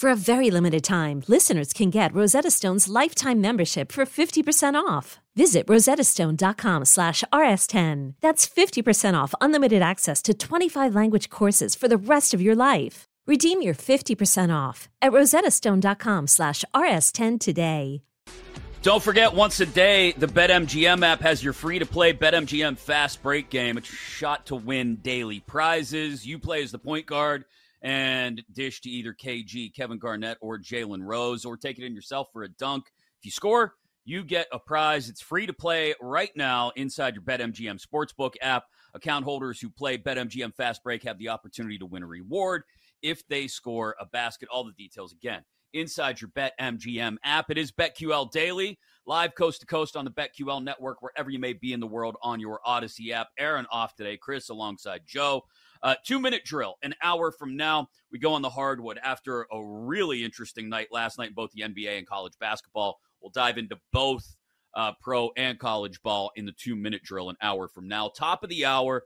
For a very limited time, listeners can get Rosetta Stone's lifetime membership for 50% off. Visit rosettastone.com slash rs10. That's 50% off unlimited access to 25 language courses for the rest of your life. Redeem your 50% off at rosettastone.com slash rs10 today. Don't forget, once a day, the BetMGM app has your free to play BetMGM fast break game. It's shot to win daily prizes. You play as the point guard and dish to either KG, Kevin Garnett, or Jalen Rose, or take it in yourself for a dunk. If you score, you get a prize. It's free to play right now inside your BetMGM Sportsbook app. Account holders who play BetMGM Fast Break have the opportunity to win a reward if they score a basket. All the details again inside your BetMGM app. It is BetQL Daily, live coast to coast on the BetQL network, wherever you may be in the world on your Audacy app. Aaron off today, Chris alongside Joe. Uh, two minute drill. An hour from now, we go on the hardwood after a really interesting night last night both the NBA and college basketball. We'll dive into both uh, pro and college ball in the two minute drill an hour from now. Top of the hour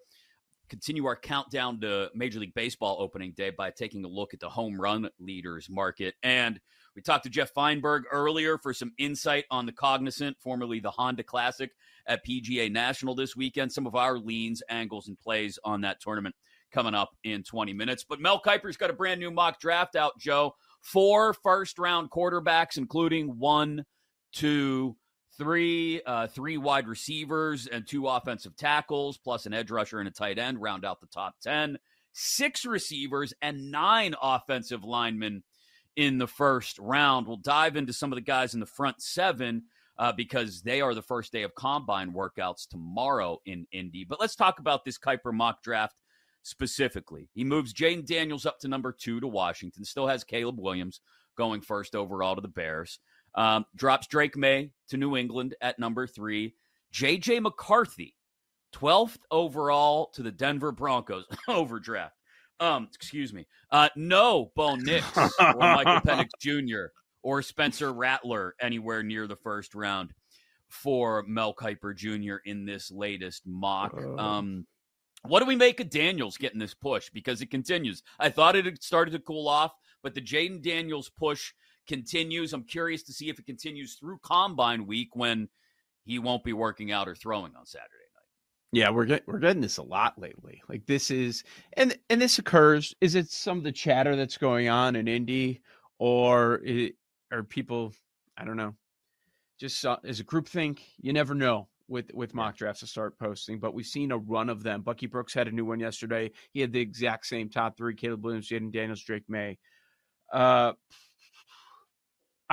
continue our countdown to Major League Baseball opening day by taking a look at the home run leaders market. And we talked to Jeff Feinberg earlier for some insight on the Cognizant, formerly the Honda Classic at PGA National this weekend. Some of our leans, angles, and plays on that tournament coming up in 20 minutes. But Mel Kiper's got a brand new mock draft out, Joe. Four first round quarterbacks, including one, two, three, uh, three wide receivers and two offensive tackles, plus an edge rusher and a tight end, round out the top 10. Six receivers and nine offensive linemen in the first round. We'll dive into some of the guys in the front seven uh, because they are the first day of combine workouts tomorrow in Indy. But let's talk about this Kiper mock draft specifically. He moves Jayden Daniels up to number two to Washington, still has Caleb Williams going first overall to the Bears. Um, drops Drake Maye to New England at number three. J.J. McCarthy, 12th overall to the Denver Broncos overdraft. Um, excuse me. Uh, no Bo Nix or Michael Penix Jr. or Spencer Rattler anywhere near the first round for Mel Kiper Jr. in this latest mock. Oh. Um, what do we make of Daniels getting this push? Because it continues. I thought it had started to cool off, but the Jayden Daniels push continues. I'm curious to see if it continues through combine week when he won't be working out or throwing on Saturday night. Yeah, we're get, we're getting this a lot lately. Like this is and and this occurs. Is it some of the chatter that's going on in Indy, or it, are people? I don't know. Just uh, as a group think, you never know with with mock drafts to start posting, but we've seen a run of them. Bucky Brooks had a new one yesterday. He had the exact same top three: Caleb Williams, Jayden Daniels, Drake Maye. Uh,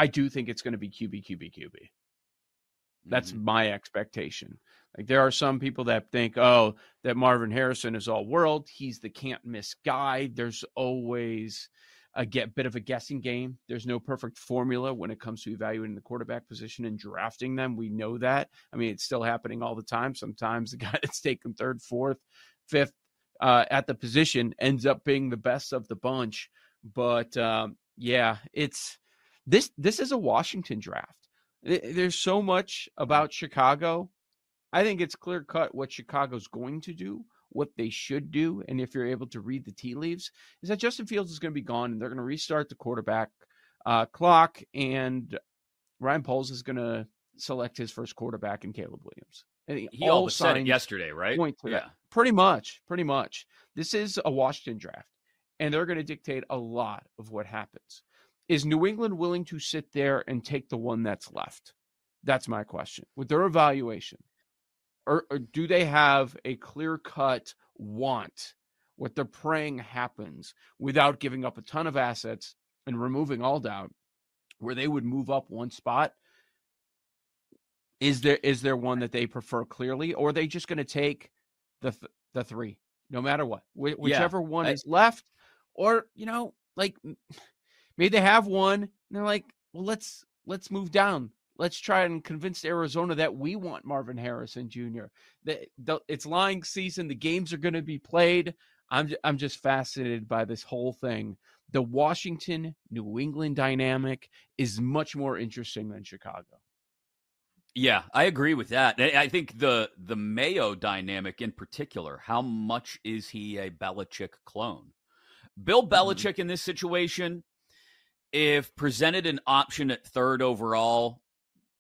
I do think it's going to be QB, QB, QB. That's mm-hmm. my expectation. Like there are some people that think, oh, that Marvin Harrison is all world. He's the can't miss guy. There's always a get bit of a guessing game. There's no perfect formula when it comes to evaluating the quarterback position and drafting them. We know that. I mean, it's still happening all the time. Sometimes the guy that's taken third, fourth, fifth uh, at the position ends up being the best of the bunch. But um, yeah, it's this this is a Washington draft. There's so much about Chicago. I think it's clear cut what Chicago's going to do, what they should do, and if you're able to read the tea leaves, is that Justin Fields is going to be gone, and they're going to restart the quarterback uh, clock, and Ryan Poles is going to select his first quarterback in Caleb Williams. And he all, all said it yesterday, right? Point to yeah, that. pretty much, pretty much. This is a Washington draft, and they're going to dictate a lot of what happens. Is New England willing to sit there and take the one that's left? That's my question. With their evaluation, or, or do they have a clear cut want what they're praying happens without giving up a ton of assets and removing all doubt where they would move up one spot is there is there one that they prefer clearly or are they just going to take the th- the three no matter what Wh- whichever yeah, one I, is left or you know like maybe they have one and they're like well let's let's move down let's try and convince Arizona that we want Marvin Harrison Jr. That the, it's lying season. The games are going to be played. I'm I'm just fascinated by this whole thing. The Washington New England dynamic is much more interesting than Chicago. Yeah, I agree with that. I think the the Mayo dynamic in particular, how much is he a Belichick clone? Bill mm-hmm. Belichick mm-hmm. in this situation, if presented an option at third overall,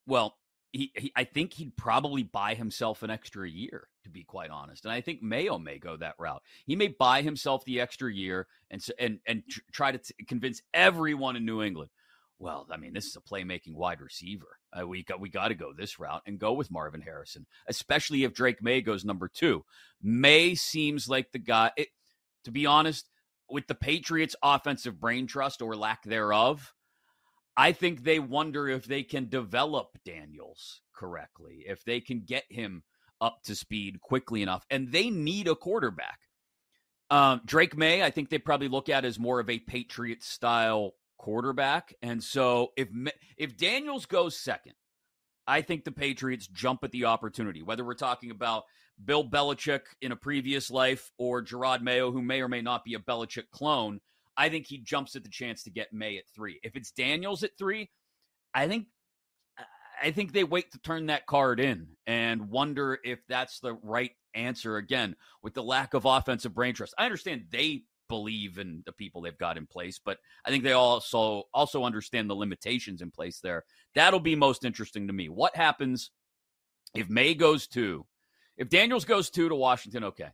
well, he, he, I think he'd probably buy himself an extra year, to be quite honest. And I think Mayo may go that route. He may buy himself the extra year and and and try to t- convince everyone in New England. Well, I mean, this is a playmaking wide receiver. Uh, we got we got to go this route and go with Marvin Harrison, especially if Drake Maye goes number two. Maye seems like the guy. It, to be honest, with the Patriots' offensive brain trust or lack thereof, I think they wonder if they can develop Daniels correctly, if they can get him up to speed quickly enough. And they need a quarterback. Um, Drake Maye, I think they probably look at as more of a Patriot style quarterback. And so if if Daniels goes second, I think the Patriots jump at the opportunity. Whether we're talking about Bill Belichick in a previous life or Jerod Mayo, who may or may not be a Belichick clone, I think he jumps at the chance to get Maye at three. If it's Daniels at three, I think I think they wait to turn that card in and wonder if that's the right answer again with the lack of offensive brain trust. I understand they believe in the people they've got in place, but I think they also also understand the limitations in place there. That'll be most interesting to me. What happens if Maye goes two? If Daniels goes two to Washington, okay.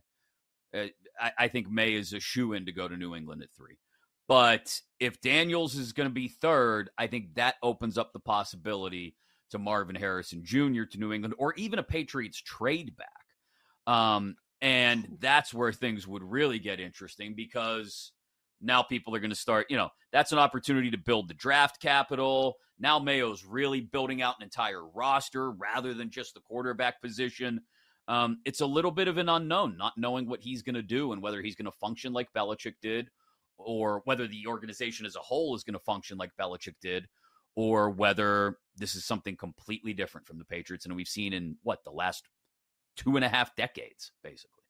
Uh, I, I think Maye is a shoe in to go to New England at three. But if Daniels is going to be third, I think that opens up the possibility to Marvin Harrison Jr. to New England or even a Patriots trade back. Um, and that's where things would really get interesting because now people are going to start, you know, that's an opportunity to build the draft capital. Now Mayo's really building out an entire roster rather than just the quarterback position. Um, it's a little bit of an unknown, not knowing what he's going to do and whether he's going to function like Belichick did or whether the organization as a whole is going to function like Belichick did, or whether this is something completely different from the Patriots and we've seen in what the last two and a half decades, basically.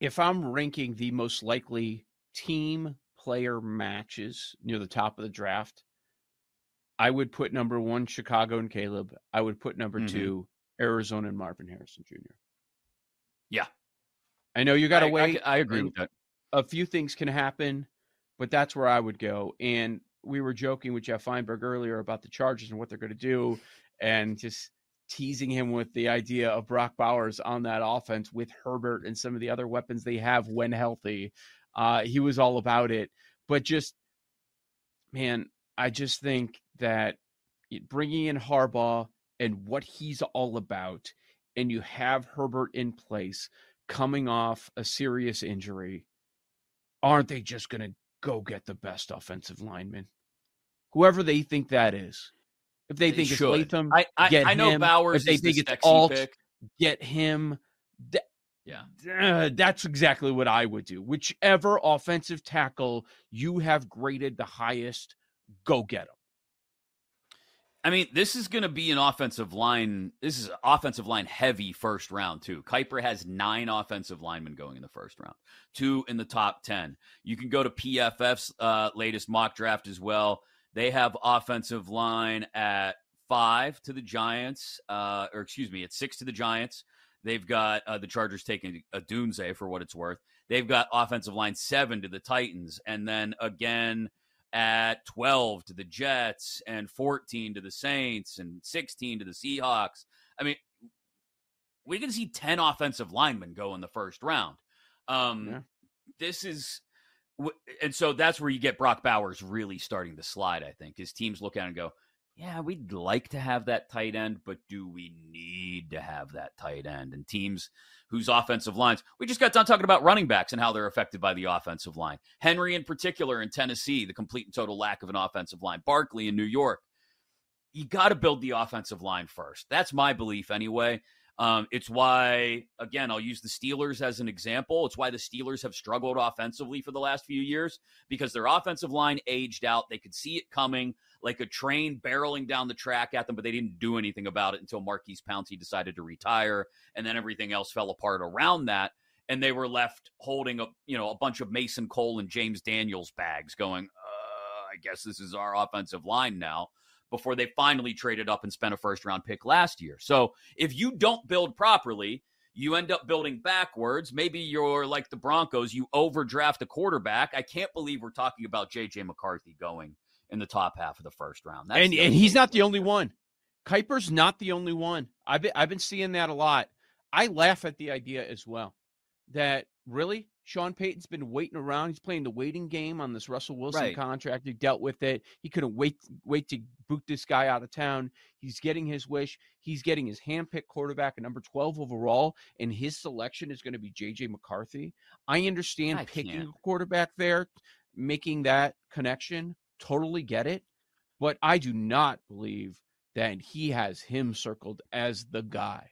If I'm ranking the most likely team player matches near the top of the draft, I would put number one Chicago and Caleb. I would put number mm-hmm. two Arizona and Marvin Harrison Jr. Yeah, I know you got to wait. I, I agree with that. A few things can happen but that's where I would go. And we were joking with Jeff Feinberg earlier about the Chargers and what they're going to do, and just teasing him with the idea of Brock Bowers on that offense with Herbert and some of the other weapons they have when healthy. Uh, he was all about it, but just man, I just think that bringing in Harbaugh and what he's all about, and you have Herbert in place coming off a serious injury, aren't they just going to go get the best offensive lineman, whoever they think that is. If they, think should. it's Latham, I, I, get I know him. Bowers. If they think the it's Alt, pick. get him. yeah, uh, that's exactly what I would do. Whichever offensive tackle you have graded the highest, go get him. I mean, this is going to be an offensive line. This is offensive line heavy first round, too. Kiper has nine offensive linemen going in the first round, two in the top 10. You can go to PFF's uh, latest mock draft as well. They have offensive line at five to the Giants, uh, or excuse me, at six to the Giants. They've got uh, the Chargers taking Odunze for what it's worth. They've got offensive line seven to the Titans. And then again, at 12 to the Jets and 14 to the Saints and 16 to the Seahawks. I mean, we can see 10 offensive linemen go in the first round. Um, yeah. This is, and so that's where you get Brock Bowers really starting to slide, I think. His teams look at and go, yeah, we'd like to have that tight end, but do we need to have that tight end? And teams whose offensive lines, we just got done talking about running backs and how they're affected by the offensive line. Henry, in particular, in Tennessee, the complete and total lack of an offensive line. Barkley in New York. You got to build the offensive line first. That's my belief, anyway. Um, it's why, again, I'll use the Steelers as an example. It's why the Steelers have struggled offensively for the last few years because their offensive line aged out. They could see it coming like a train barreling down the track at them, but they didn't do anything about it until Maurkice Pouncey decided to retire, and then everything else fell apart around that. And they were left holding a you know a bunch of Mason Cole and James Daniels bags, going, uh, I guess this is our offensive line now before they finally traded up and spent a first round pick last year. So if you don't build properly, you end up building backwards. Maybe you're like the Broncos, you overdraft a quarterback. I can't believe we're talking about JJ McCarthy going in the top half of the first round. That's and and he's not the only one. Kiper's not the only one. I've been, I've been seeing that a lot. I laugh at the idea as well that really Sean Payton's been waiting around. He's playing the waiting game on this Russell Wilson right. contract. He dealt with it. He couldn't wait wait to boot this guy out of town. He's getting his wish. He's getting his handpicked quarterback at number 12 overall, and his selection is going to be JJ McCarthy. I understand I picking can't. a quarterback there, making that connection. Totally get it. But I do not believe that he has him circled as the guy.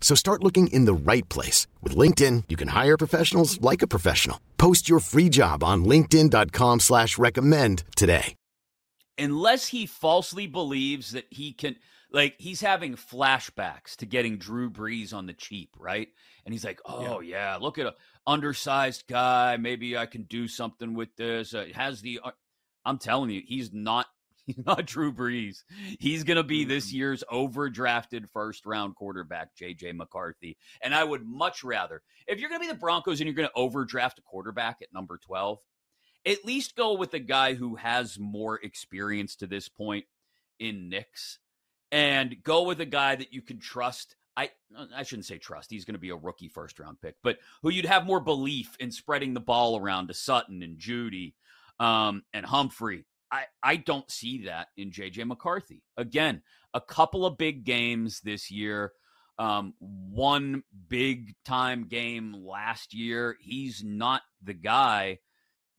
So start looking in the right place. With LinkedIn, you can hire professionals like a professional. Post your free job on linkedin.com slash recommend today. Unless he falsely believes that he can, like, he's having flashbacks to getting Drew Brees on the cheap, right? And he's like, oh, yeah, yeah look at a undersized guy. Maybe I can do something with this. Uh, has the, uh, I'm telling you, he's not He's not Drew Brees. He's going to be this mm-hmm. year's overdrafted first round quarterback, JJ McCarthy. And I would much rather, if you're going to be the Broncos and you're going to overdraft a quarterback at number 12, at least go with a guy who has more experience to this point in Nix and go with a guy that you can trust. I I shouldn't say trust. He's going to be a rookie first round pick, but who you'd have more belief in spreading the ball around to Sutton and Jeudy um, and Humphrey I, I don't see that in JJ McCarthy. Again, a couple of big games this year. Um, one big time game last year. He's not the guy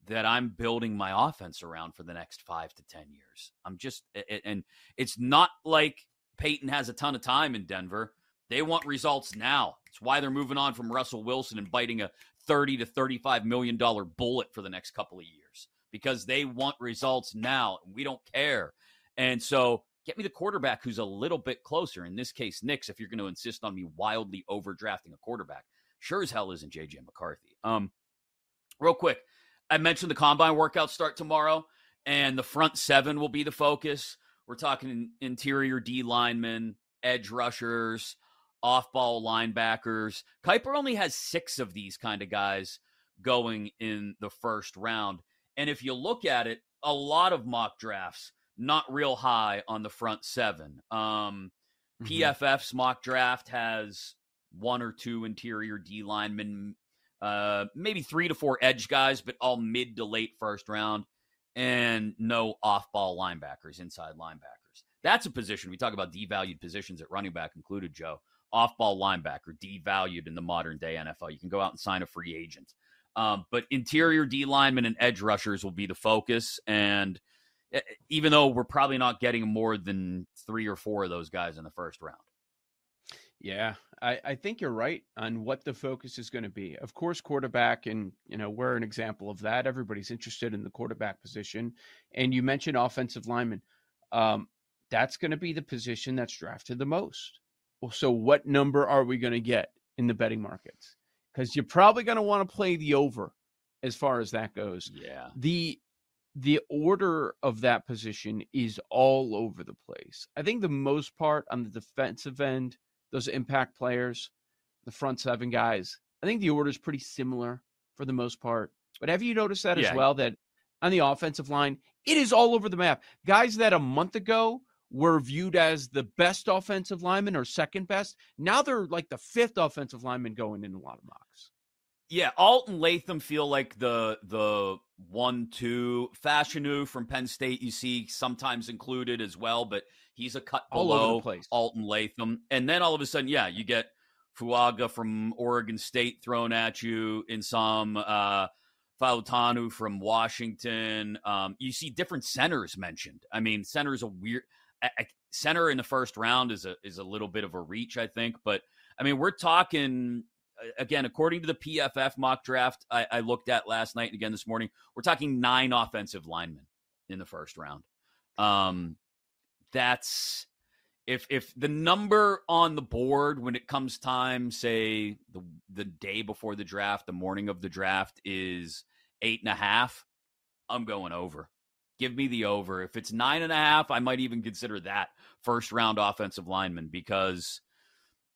that I'm building my offense around for the next five to 10 years. I'm just, and it's not like Payton has a ton of time in Denver. They want results now. It's why they're moving on from Russell Wilson and biting a 30 to 35 million dollar bullet for the next couple of years because they want results now and we don't care. And so get me the quarterback who's a little bit closer. In this case, Nix, if you're going to insist on me wildly overdrafting a quarterback. Sure as hell isn't JJ McCarthy. Um, real quick, I mentioned the combine workouts start tomorrow, and the front seven will be the focus. We're talking interior D linemen, edge rushers, off ball linebackers. Kiper only has six of these kind of guys going in the first round. And if you look at it, a lot of mock drafts not real high on the front seven. Um, mm-hmm. PFF's mock draft has one or two interior D linemen, uh, maybe three to four edge guys, but all mid to late first round, and no off ball linebackers, inside linebackers. That's a position we talk about devalued positions at running back included, Joe. Off ball linebacker, devalued in the modern day NFL. You can go out and sign a free agent. Um, but interior D linemen and edge rushers will be the focus. And even though we're probably not getting more than three or four of those guys in the first round. Yeah, I, I think you're right on what the focus is going to be. Of course, quarterback, and you know we're an example of that. Everybody's interested in the quarterback position, and you mentioned offensive lineman. Um, that's going to be the position that's drafted the most. Well, so what number are we going to get in the betting markets? Because you're probably going to want to play the over as far as that goes. Yeah. The the order of that position is all over the place. I think the most part on the defensive end, those impact players, the front seven guys, I think the order is pretty similar for the most part. But have you noticed that yeah. as well? That on the offensive line, it is all over the map. Guys that a month ago were viewed as the best offensive lineman or second best, now they're like the fifth offensive lineman going in a lot of mocks. Yeah, Alt and Latham feel like the the one two. Fashanu from Penn State, you see sometimes included as well, but he's a cut all below Alt and Latham. And then all of a sudden, yeah, you get Fuaga from Oregon State thrown at you in some uh Fautanu from Washington. Um, you see different centers mentioned. I mean, center is a weird I, center in the first round is a is a little bit of a reach, I think. But I mean, we're talking again, according to the PFF mock draft I, I, looked at last night and again this morning, we're talking nine offensive linemen in the first round. Um, that's if if the number on the board when it comes time, say the the day before the draft, the morning of the draft is eight and a half, I'm going over. Give me the over. If it's nine and a half, I might even consider that first round offensive lineman because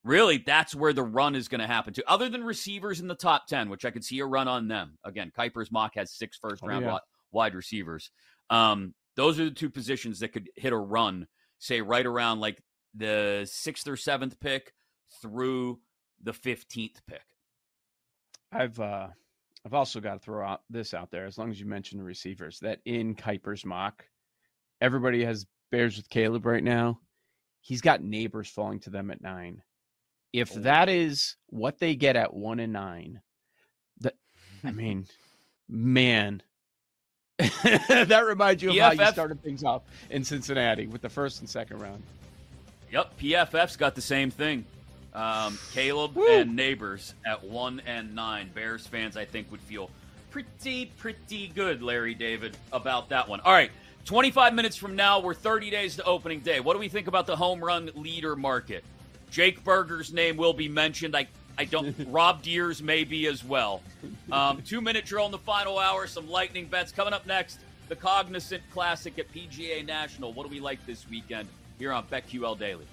really that's where the run is going to happen to. Other than receivers in the top 10, which I could see a run on them. Again, Kiper's mock has six first round oh, yeah. wide receivers. Um, those are the two positions that could hit a run, say right around like the sixth or seventh pick through the 15th pick. I've, uh, I've also got to throw out this out there, as long as you mention the receivers, that in Kiper's mock, everybody has Bears with Caleb right now. He's got Nabers falling to them at nine. If oh. that is what they get at one and nine, that I mean, man, that reminds you of PFF, how you started things off in Cincinnati with the first and second round. Yep, PFF's got the same thing. Um, Caleb Woo. and Nabers at one and nine. Bears fans, I think, would feel pretty, pretty good, Larry David, about that one. All right, 25 minutes from now, we're 30 days to opening day. What do we think about the home run leader market? Jake Burger's name will be mentioned. I I don't. Rob Deers maybe as well. Um, two minute drill in the final hour. Some lightning bets coming up next. The Cognizant Classic at PGA National. What do we like this weekend here on BetQL Daily?